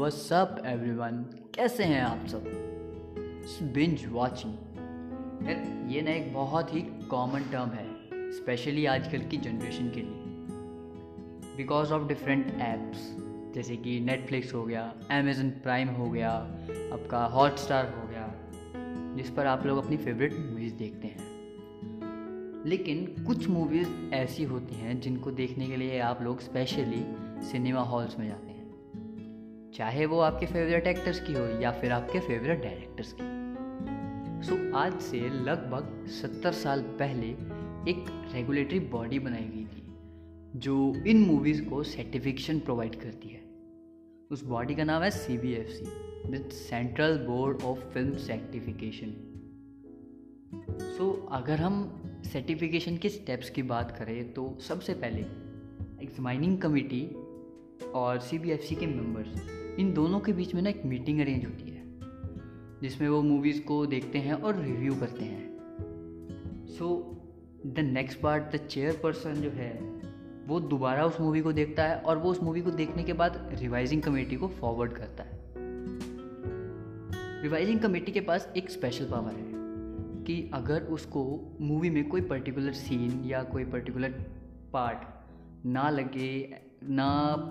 What's up, everyone? कैसे हैं आप सब? बिंज वॉचिंग ये ना एक बहुत ही कॉमन टर्म है स्पेशली आजकल की जनरेशन के लिए. बिकॉज़ ऑफ़ डिफरेंट एप्स जैसे कि नेटफ्लिक्स हो गया अमेजन प्राइम हो गया, आपका हॉट स्टार हो गया, जिस पर आप लोग अपनी फेवरेट मूवीज़ देखते हैं. लेकिन कुछ मूवीज़ ऐसी होती हैं जिनको देखने के लिए आप लोग स्पेशली सिनेमा हॉल्स में जाते हैं. चाहे वो आपके फेवरेट एक्टर्स की हो या फिर आपके फेवरेट डायरेक्टर्स की। सो so, आज से लगभग सत्तर साल पहले एक रेगुलेटरी बॉडी बनाई गई थी जो इन मूवीज़ को सर्टिफिकेशन प्रोवाइड करती है। उस बॉडी का नाम है C B F C central board of film certification so अगर हम सर्टिफिकेशन के स्टेप्स की बात करें तो सबसे पहले एग्जामाइनिंग कमिटी और सी बी एफ़ सी के मेंबर्स इन दोनों के बीच में ना एक मीटिंग अरेंज होती है, जिसमें वो मूवीज़ को देखते हैं और रिव्यू करते हैं। So the next part the chairperson जो है, वो दोबारा उस मूवी को देखता है और वो उस मूवी को देखने के बाद रिवाइजिंग कमेटी को फॉरवर्ड करता है। रिवाइजिंग कमेटी के पास एक स्पेशल पावर है कि अगर उसको मूवी में कोई पर्टिकुलर सीन या कोई पर्टिकुलर पार्ट ना लगे ना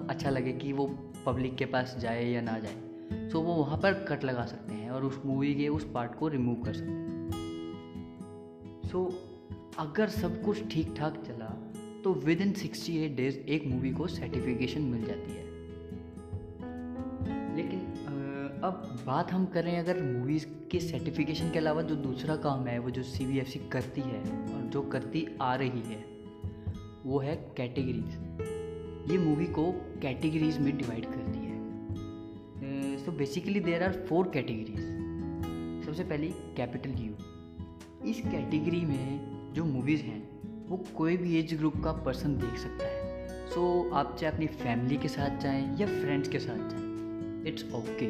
अच्छा लगे कि वो पब्लिक के पास जाए या ना जाए। सो वो वहाँ पर कट लगा सकते हैं और उस मूवी के उस पार्ट को रिमूव कर सकते हैं। सो अगर सब कुछ ठीक ठाक चला तो within sixty eight days एक मूवी को सर्टिफिकेशन मिल जाती है। लेकिन अब बात हम करें अगर मूवीज़ के सर्टिफिकेशन के अलावा जो दूसरा काम है, वो जो CBFC करती है और जो करती आ रही है, वो है कैटेगरीज ये मूवी को कैटेगरीज में डिवाइड करती है। So basically there are four categories सबसे पहली कैपिटल यू इस कैटेगरी में जो मूवीज़ हैं वो कोई भी एज ग्रुप का पर्सन देख सकता है। सो so, आप चाहे अपनी फैमिली के साथ जाएँ या फ्रेंड्स के साथ जाएँ इट्स ओके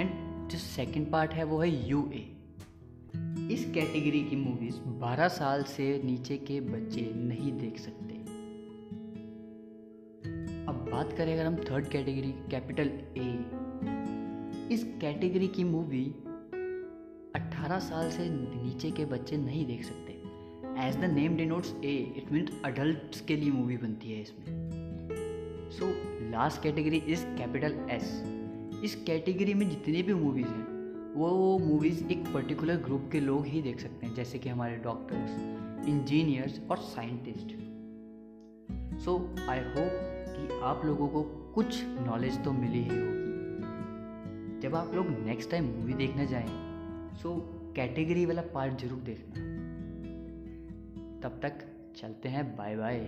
एंड जो सेकंड पार्ट है वो है यू ए इस कैटेगरी की मूवीज़ 12 साल से नीचे के बच्चे नहीं देख सकते। अब बात करें अगर हम थर्ड कैटेगरी कैपिटल ए इस कैटेगरी की मूवी 18 साल से नीचे के बच्चे नहीं देख सकते। As the name denotes A it mean adult के लिए मूवी बनती है इसमें। So last category is capital S इस कैटेगरी में जितनी भी मूवीज़ हैं, वो वो मूवीज़ एक पर्टिकुलर ग्रुप के लोग ही देख सकते हैं, जैसे कि हमारे डॉक्टर्स इंजीनियर्स और साइंटिस्ट सो आई होप आप लोगों को कुछ नॉलेज तो मिली ही होगी। जब आप लोग नेक्स्ट टाइम मूवी देखने जाएँ सो कैटेगरी वाला पार्ट ज़रूर देखना। तब तक चलते हैं बाय बाय